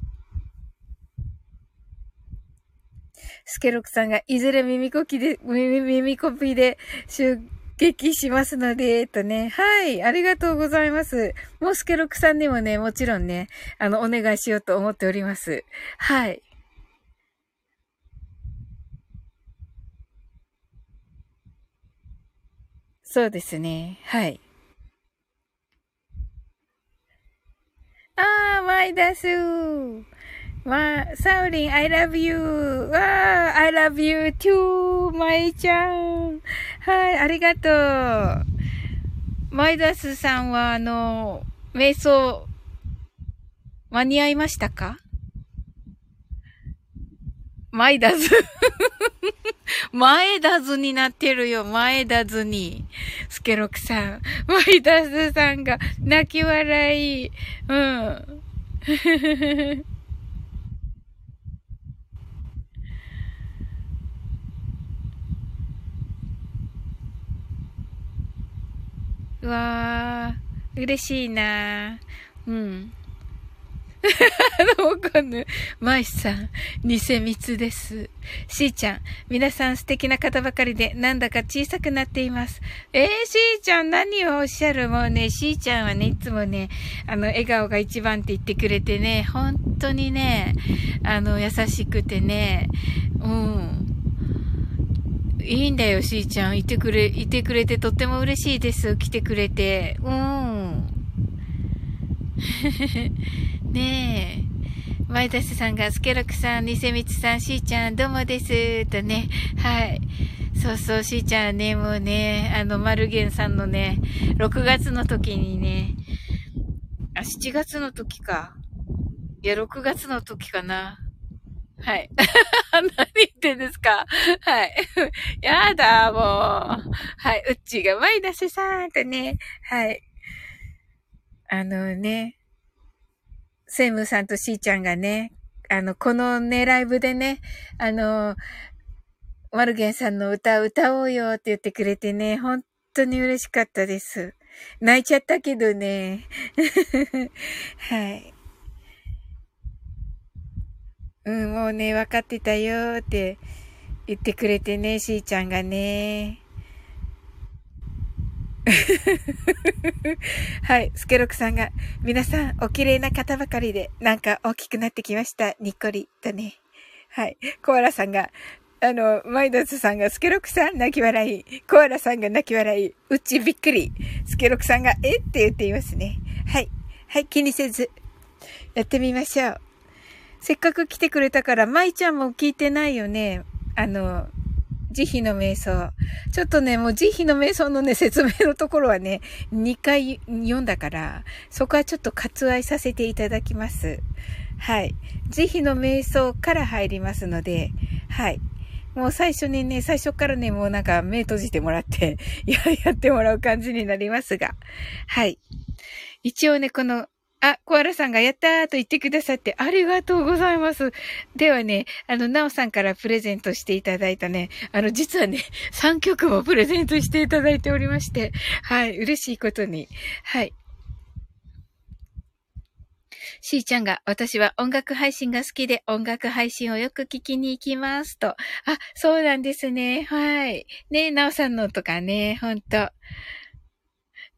スケロクさんが、いずれ耳コキで、耳、耳コピで集撃しますので、とね。はい。ありがとうございます。もうスケロクさんにもね、もちろんね、あの、お願いしようと思っております。はい。そうですね。はい。あー、マイダスまあ、サウリン、I love you. わあ、I love you too, まいちゃん。はい、ありがとう。マイダスさんは、あの、瞑想、間に合いましたか？マイダ ズ。前だずになってるよ。前だずに。スケロクさん。マイダズさんが泣き笑い。うん。うわー、嬉しいなうん。わかんない。マイさん、偽蜜です。しーちゃん、皆さん素敵な方ばかりで、なんだか小さくなっています。えー、しーちゃん、何をおっしゃるもうね、しーちゃんはね、いつもね、あの、笑顔が一番って言ってくれてね、本当にね、あの、優しくてね、うん。いいんだよ、しーちゃん。いてくれ、いてくれてとっても嬉しいです。来てくれて。うん。ねえ。前田さんが、スケロクさん、ニセミツさん、しーちゃん、どうもです。とね。はい。そうそう、しーちゃんね、もうね、あの、マルゲンさんのね、6月の時にね、あ、7月の時か。いや、6月の時かな。はい。何言ってんですか？はい。やだ、もう。はい。うっちーがマイナスさんとね。はい。あのね、セイムさんとシーちゃんがね、あの、このね、ライブでね、あの、マルゲンさんの歌歌おうよって言ってくれてね、本当に嬉しかったです。泣いちゃったけどね。はい。うん、もうね、分かってたよって言ってくれてね、しーちゃんがね。はい、スケロクさんが、皆さん、お綺麗な方ばかりで、なんか大きくなってきました。にっこり、とね。はい、コアラさんが、あの、マイドスさんが、スケロクさん泣き笑い。コアラさんが泣き笑い。うちびっくり。スケロクさんが、え？って言っていますね。はい。はい、気にせず、やってみましょう。せっかく来てくれたから、舞ちゃんも聞いてないよね。あの、慈悲の瞑想。ちょっとね、もう慈悲の瞑想のね、説明のところはね、2回読んだから、そこはちょっと割愛させていただきます。はい。慈悲の瞑想から入りますので、はい。もう最初にね、最初からね、もうなんか目閉じてもらって、や、やってもらう感じになりますが、はい。一応ね、このあ、コアラさんがやったーと言ってくださってありがとうございます。ではね、あの、ナオさんからプレゼントしていただいたね、あの、実はね、3曲もプレゼントしていただいておりまして、はい、嬉しいことに。はい。しーちゃんが、私は音楽配信が好きで音楽配信をよく聞きに行きますと。あ、そうなんですね。はい。ねなおさんのとかね、ほんと。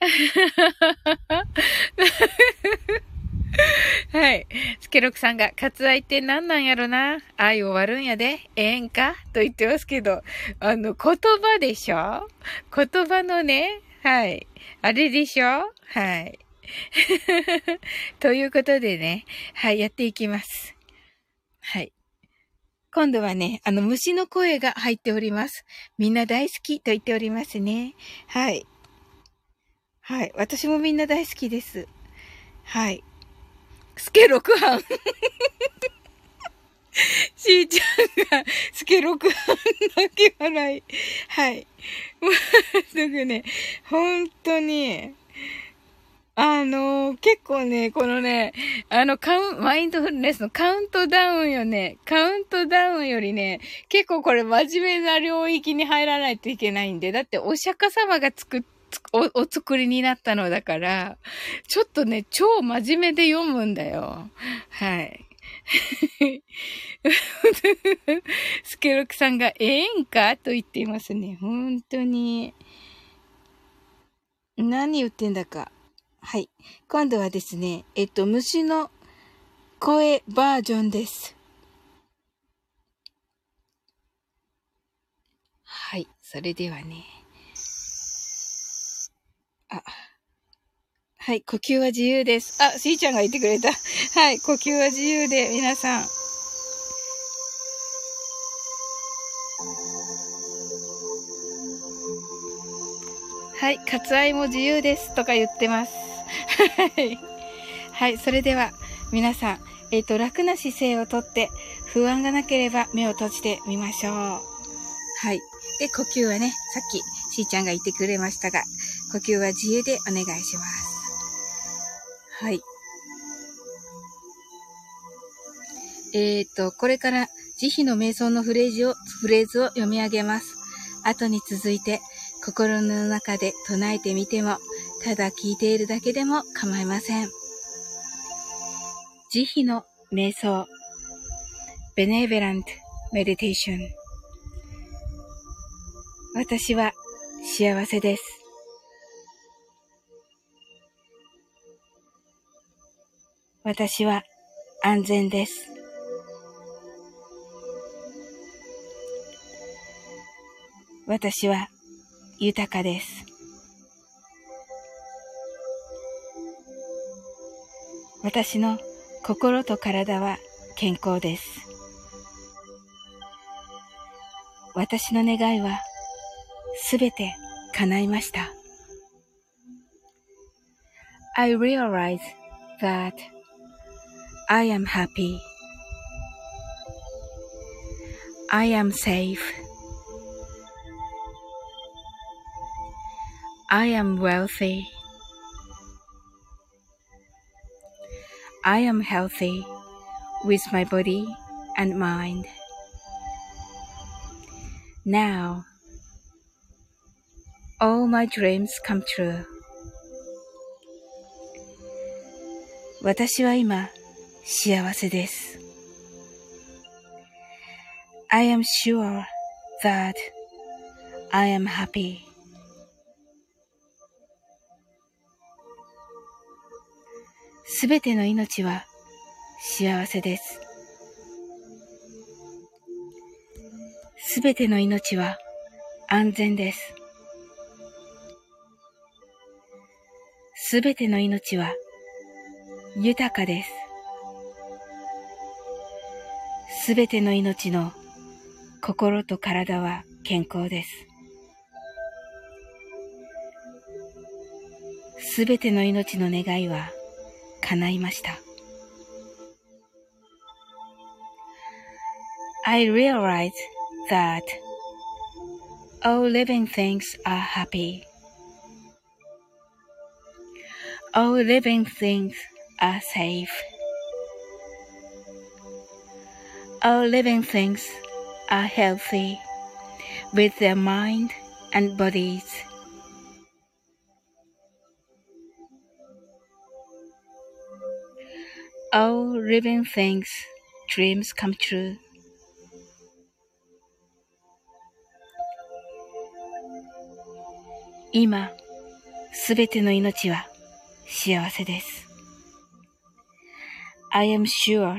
はい。スケロクさんが、割愛って何なんやろな？愛終わるんやで。ええんか？と言ってますけど、あの、言葉でしょ？言葉のね、はい。あれでしょ？はい。ということでね、はい、やっていきます。はい。今度はね、あの、虫の声が入っております。みんな大好きと言っておりますね。はい。はい。私もみんな大好きです。はい。スケ六班。しーちゃんが、スケ六班泣き笑い。はい。もう、すぐね、本当に、あのー、結構ね、このね、あの、カウン、マインドフルネスのカウントダウンよね、カウントダウンよりね、結構これ真面目な領域に入らないといけないんで、だってお釈迦様が作っお、お作りになったのだから、ちょっとね、超真面目で読むんだよ。はい。スケロクさんが、ええんかと言っていますね。本当に。何言ってんだか。はい。今度はですね、えっと、虫の声バージョンです。はい。それではね。あ、はい、呼吸は自由です。あ、しーちゃんが言ってくれた。はい、呼吸は自由で、皆さん。はい、割愛も自由ですとか言ってます。はい。はい、それでは、皆さん、えっ、ー、と、楽な姿勢をとって、不安がなければ目を閉じてみましょう。はい。で、呼吸はね、さっき、しーちゃんが言ってくれましたが、呼吸は自由でお願いします。はい。えっ、と、これから慈悲の瞑想のフレーズを、フレーズを読み上げます。後に続いて、心の中で唱えてみても、ただ聞いているだけでも構いません。慈悲の瞑想、Benevolent Meditation 私は幸せです。私は安全です。私は豊かです。私の心と体は健康です。私の願いはすべて叶いました。I realize that I am happy. I am safe. I am wealthy. I am healthy with my body and mind. Now, all my dreams come true. 私は今、 幸せです。I am sure that I am happy. すべての命は幸せです。すべての命は安全です。すべての命は豊かです。すべての命の心と体は健康です。すべての命の願いは叶いました。I realize that all living things are happy. All living things are safe. All living things are healthy with their mind and bodies. All living things dreams come true. 今、すべての命は幸せです。I am sure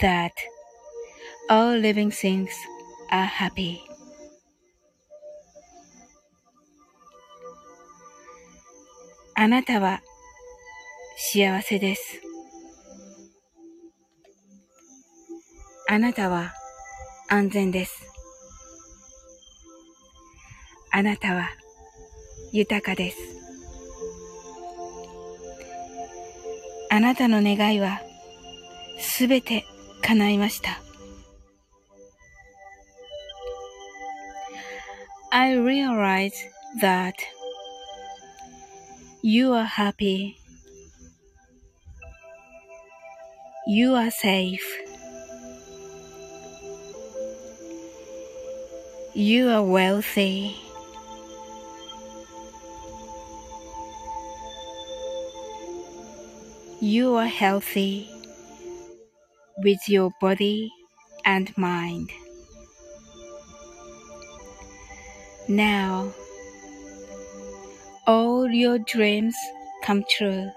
that all living things are happy. あなたは幸せです。あなたは安全です。あなたは豊かです。あなたの願いはすべて叶いました。I realize that you are happy. You are safe. You are wealthy. You are healthy with your body and mind. now. All your dreams come true.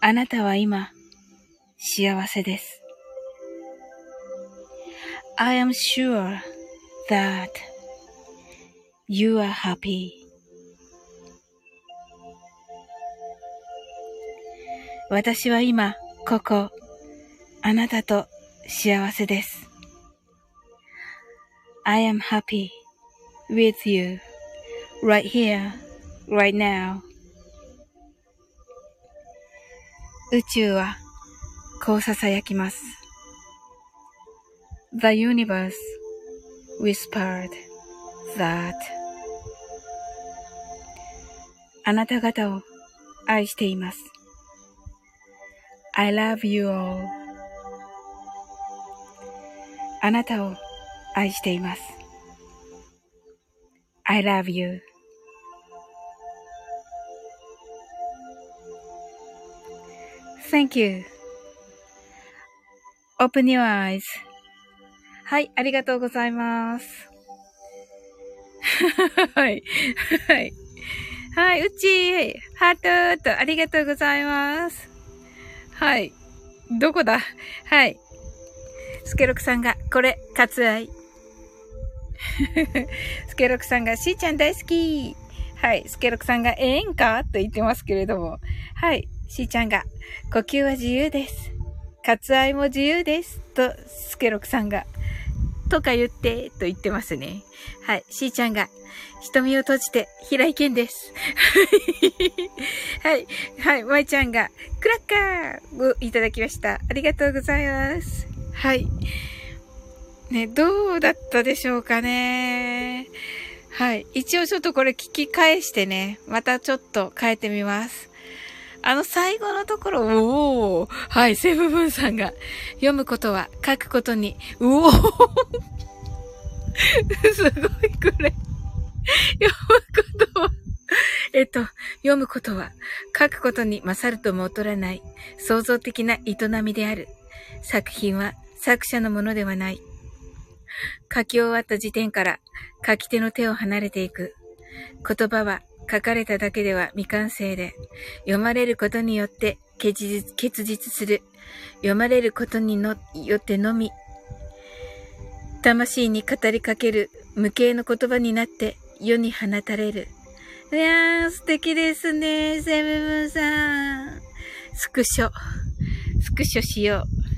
あなたは今、幸せです。I am sure that you are happy. 私は今、ここ、あなたと幸せです。I am happy with you right here, right now. 宇宙はこう囁きます。The universe whispered that あなた方を愛しています。I love you all あなたを 愛しています。I love you. Thank you. Open your eyes. はい、ありがとうございます。はい。はい。はい、うち、ハートと、ありがとうございます。はい。どこだ？はい。スケロクさんが、これ、割愛。スケロクさんが、しーちゃん大好き。はい。スケロクさんが、ええんか？と言ってますけれども。はい。しーちゃんが、呼吸は自由です。割愛も自由です。と、スケロクさんが、とか言って、と言ってますね。はい。しーちゃんが、瞳を閉じて、平井健です。はい。はい。まいちゃんが、クラッカーをいただきました。ありがとうございます。はい。ね、どうだったでしょうかね。はい。一応ちょっとこれ聞き返してね、またちょっと変えてみます。あの最後のところ、おおはい、セブブンさんが、読むことは書くことに、うお すごいこれ。読むことは、えっと、読むことは、書くことに勝るとも劣らない、創造的な営みである。作品は作者のものではない。書き終わった時点から書き手の手を離れていく。言葉は書かれただけでは未完成で、読まれることによって結実結実する。読まれることによってのみ、魂に語りかける無形の言葉になって世に放たれる。いやー、素敵ですね、セブンさん。スクショ。スクショしよう。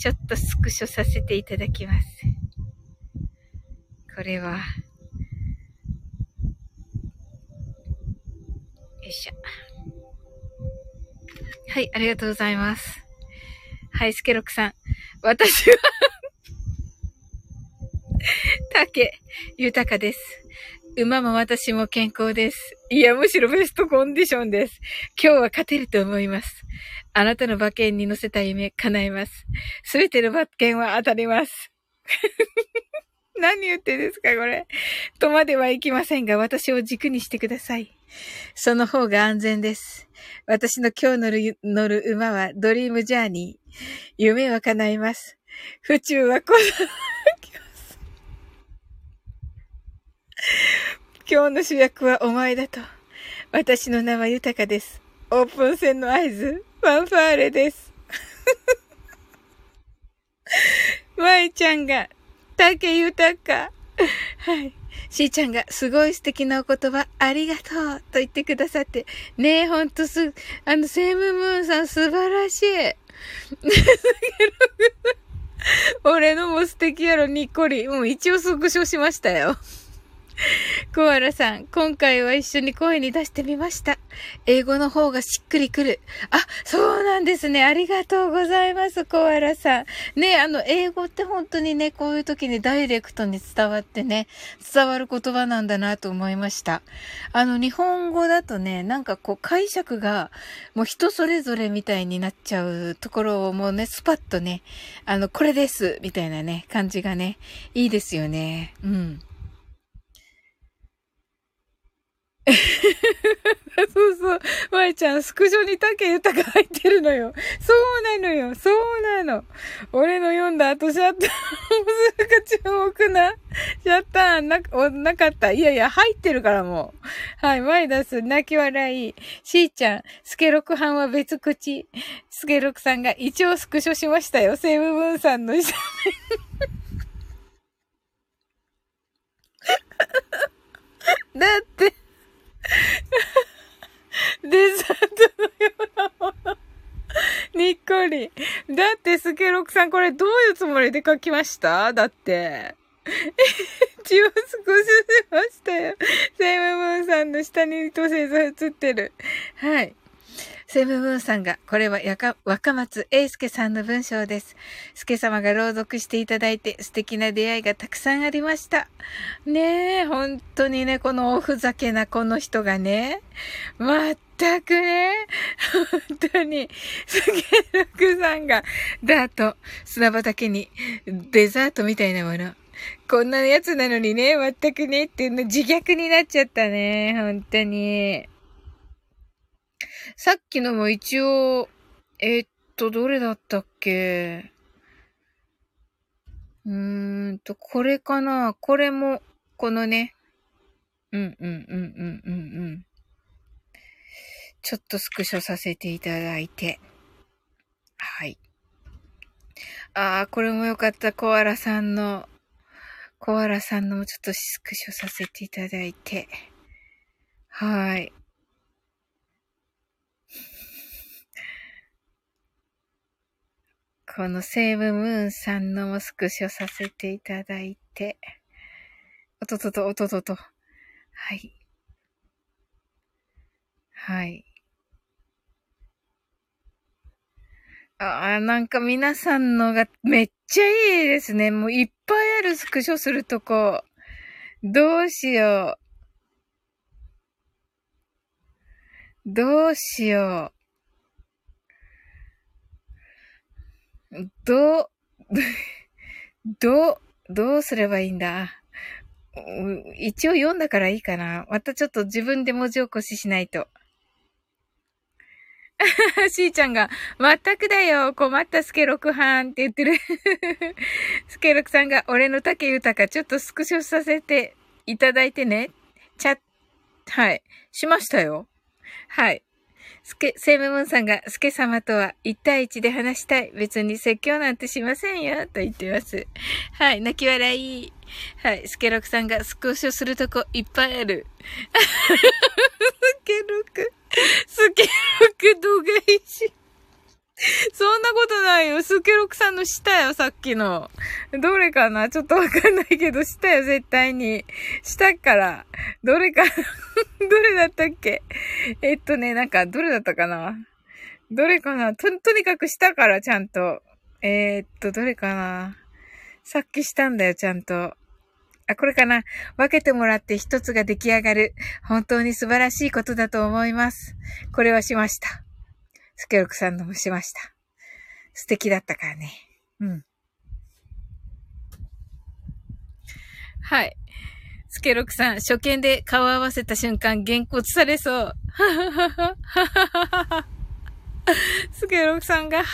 ちょっとスクショさせていただきます。これは、よいしょ。はい、ありがとうございます。はい、スケロクさん。私は竹、豊です。馬も私も健康です。いや、むしろベストコンディションです。今日は勝てると思います。あなたの馬券に乗せた夢、叶えます。すべての馬券は当たります。何言ってんですか、これ。とまではいきませんが、私を軸にしてください。その方が安全です。私の今日乗る、馬はドリームジャーニー。夢は叶います。府中はこの今日の主役はお前だと。私の名は豊かです。オープン戦の合図、ファンファーレです。舞ちゃんが、竹豊か。はい。しーちゃんがすごい素敵なお言葉ありがとうと言ってくださって。ねえ、ほんとす、あの、セームムーンさん素晴らしい。俺のも素敵やろ、にっこり。もう一応スクショしましたよ。コアラさん、今回は一緒に声に出してみました。英語の方がしっくりくる。あ、そうなんですね。ありがとうございます、コアラさん。ね、あの、英語って本当にね、こういう時にダイレクトに伝わってね、伝わる言葉なんだなと思いました。あの、日本語だとね、なんかこう解釈がもう人それぞれみたいになっちゃうところをもうね、スパッとね、あの、これです、みたいなね、感じがね、いいですよね。うん。そうそう。まいちゃん、スクショに竹豊入ってるのよ。そうなのよ。そうなの。俺の読んだ後、シャッター、もすか注目な。シャッターな、なかった。いやいや、入ってるからもう。はい、マイダス、泣き笑い。しーちゃん、スケロク班は別口。スケロクさんが一応スクショしましたよ。セブブンさんの下 だって、デザートのようなもの。にっこり。だって、スケロクさん、これどういうつもりで書きました？だって。血を少ししましたよ。セイムムーンさんの下に糸星座映ってる。はい。セブブンさんが、これはやか若松英介さんの文章です。助様が朗読していただいて素敵な出会いがたくさんありました。ねえ、本当にね、このおふざけなこの人がね、全くね、本当に、スケロクさんが、ダート、砂畑に、デザートみたいなもの。こんなやつなのにね、全くねっていうの自虐になっちゃったね。本当に。さっきのも一応、えー、っと、どれだったっけ？うーんと、これかなこれも、このね。うんうんうんうんうんうん。ちょっとスクショさせていただいて。はい。ああ、これもよかった。コアラさんの、コアラさんのもちょっとスクショさせていただいて。はい。このセーブムーンさんのもスクショさせていただいて、おととと、おととと。はい。はい。ああ、なんか皆さんのがめっちゃいいですね。もういっぱいあるスクショするとこ。どうしよう。どうしよう。どう、どう、どうすればいいんだ？一応読んだからいいかな。またちょっと自分で文字起こししないと。しーちゃんが、まったくだよ、困ったスケロクはんって言ってる スケロクさんが、俺の竹豊ちょっとスクショさせていただいてね。チャッ、はい。しましたよ。はい。スケ、セイムムーンさんが、スケ様とは一対一で話したい。別に説教なんてしませんよ。と言ってます。はい、泣き笑い。はい、スケロクさんがスクショするとこいっぱいある。スケロク、スケロク動画石。そんなことないよ。スケロクさんの下よ、さっきの。どれかな？ちょっとわかんないけど、下よ、絶対に。下から。どれか どれだったっけ？えっとね、なんか、どれだったかな？どれかな？と、とにかく下からちゃんと。えー、っと、どれかな？さっきしたんだよ、ちゃんと。あ、これかな？分けてもらって一つが出来上がる。本当に素晴らしいことだと思います。これはしました。スケロクさんのもしました。素敵だったからね。うん。はい。スケロクさん、初見で顔合わせた瞬間、げんこつされそう。はははは。スケロクさんが、は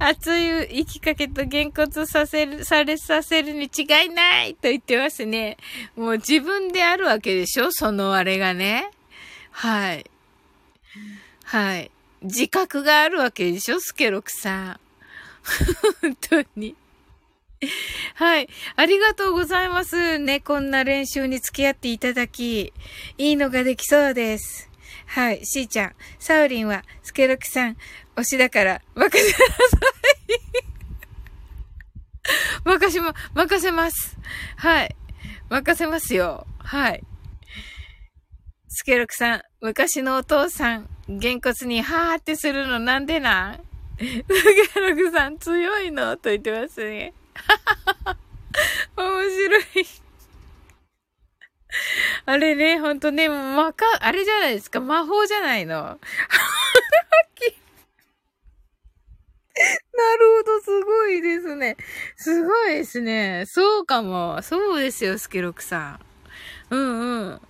ぁは、熱い息かけとげんこつさせる、されさせるに違いないと言ってますね。もう自分であるわけでしょそのあれがね。はい。はい。自覚があるわけでしょ？スケロクさん。本当に。はい。ありがとうございますね。こんな練習に付き合っていただき、いいのができそうです。はい。しーちゃん。サウリンは、スケロクさん、推しだから、任せなさい。任せま、任せます。はい。任せますよ。はい。スケロクさん、昔のお父さん、げんこつにはーってするのなんでなん？スケロクさん強いのと言ってますね。面白いあれね、ほんとね、まか、あれじゃないですか、魔法じゃないの。なるほど、すごいですね。すごいですね。そうかも。そうですよ、スケロクさん。うんうん。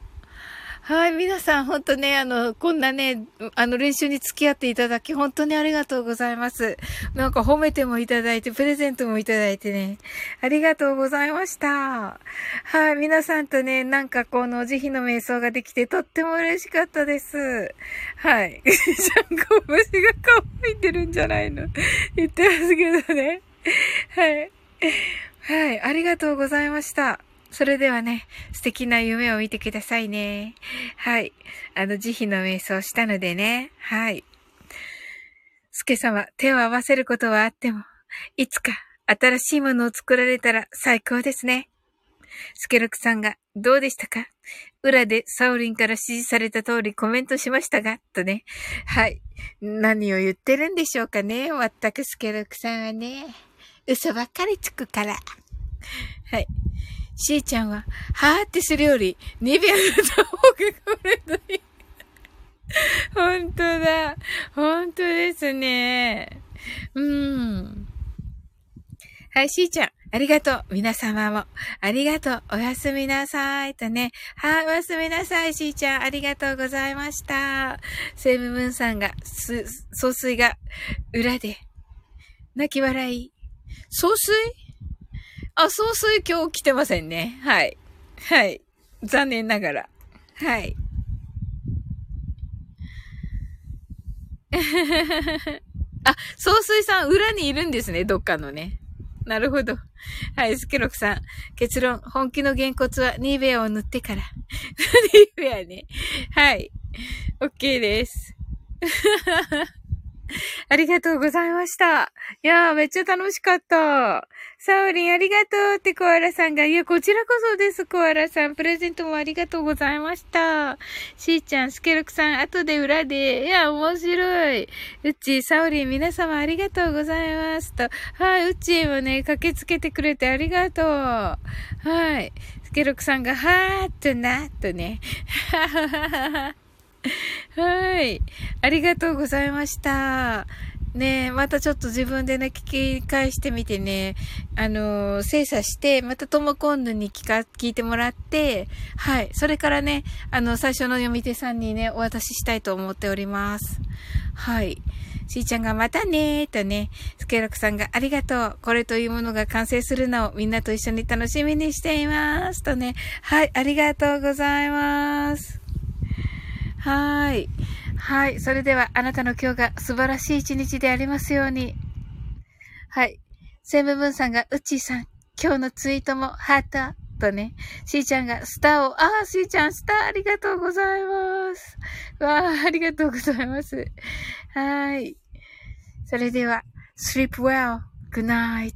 はい、皆さん、本当ね、あの、こんなね、あの、練習に付き合っていただき、本当にありがとうございます。なんか褒めてもいただいて、プレゼントもいただいてね、ありがとうございました。はい、皆さんとね、なんかこの慈悲の瞑想ができて、とっても嬉しかったです。はい。ジャンコ虫が乾いてるんじゃないの？言ってますけどね。はい。はい、ありがとうございました。それではね、素敵な夢を見てくださいね。はい。あの、慈悲の瞑想したのでね。はい。スケ様、手を合わせることはあっても、いつか新しいものを作られたら最高ですね。スケロクさんが、どうでしたか？裏でサオリンから指示された通りコメントしましたが、とね。はい。何を言ってるんでしょうかね？まったくスケロクさんはね。嘘ばっかりつくから。はい。しーちゃんは、はーってするより、ニベアの方がこれのいい。本当だ。本当ですね。うん。はい、しーちゃん。ありがとう。皆様も。ありがとう。おやすみなさい。とね。はい、おやすみなさい、しーちゃん。ありがとうございました。セイムムーンさんが、す、総帥が、裏で、泣き笑い。総帥？あ、総帥今日来てませんね。はい。はい。残念ながら。はい。あ、総帥さん裏にいるんですね、どっかのね。なるほど。はい、スケロクさん。結論、本気のげんこつはニーベアを塗ってから。ニーベアね。はい。OK です。ありがとうございました。いやー、めっちゃ楽しかった。サオリン、ありがとうってコアラさんが。いや、こちらこそです、コアラさん。プレゼントもありがとうございました。しーちゃん、スケロクさん、後で裏で。いや、面白い。うち、サオリン、皆様ありがとうございますと。はい、うちもね、駆けつけてくれてありがとう。はい。スケロクさんが、はーっとな、っとね。はははは。はい。ありがとうございました。ねえまたちょっと自分でね、聞き返してみてね、あのー、精査して、またともこんぬに聞か、聞いてもらって、はい。それからね、あの、最初の読み手さんにね、お渡ししたいと思っております。はい。しーちゃんがまたねーとね、スケロクさんがありがとう。これというものが完成するのをみんなと一緒に楽しみにしています。とね、はい、ありがとうございます。はい。はい。それでは、あなたの今日が素晴らしい一日でありますように。はい。セムブンさんが、うちーさん、今日のツイートもハートとね、しーちゃんがスターを、あー、しーちゃん、スターありがとうございます。わー、ありがとうございます。はい。それでは、sleep well, good night.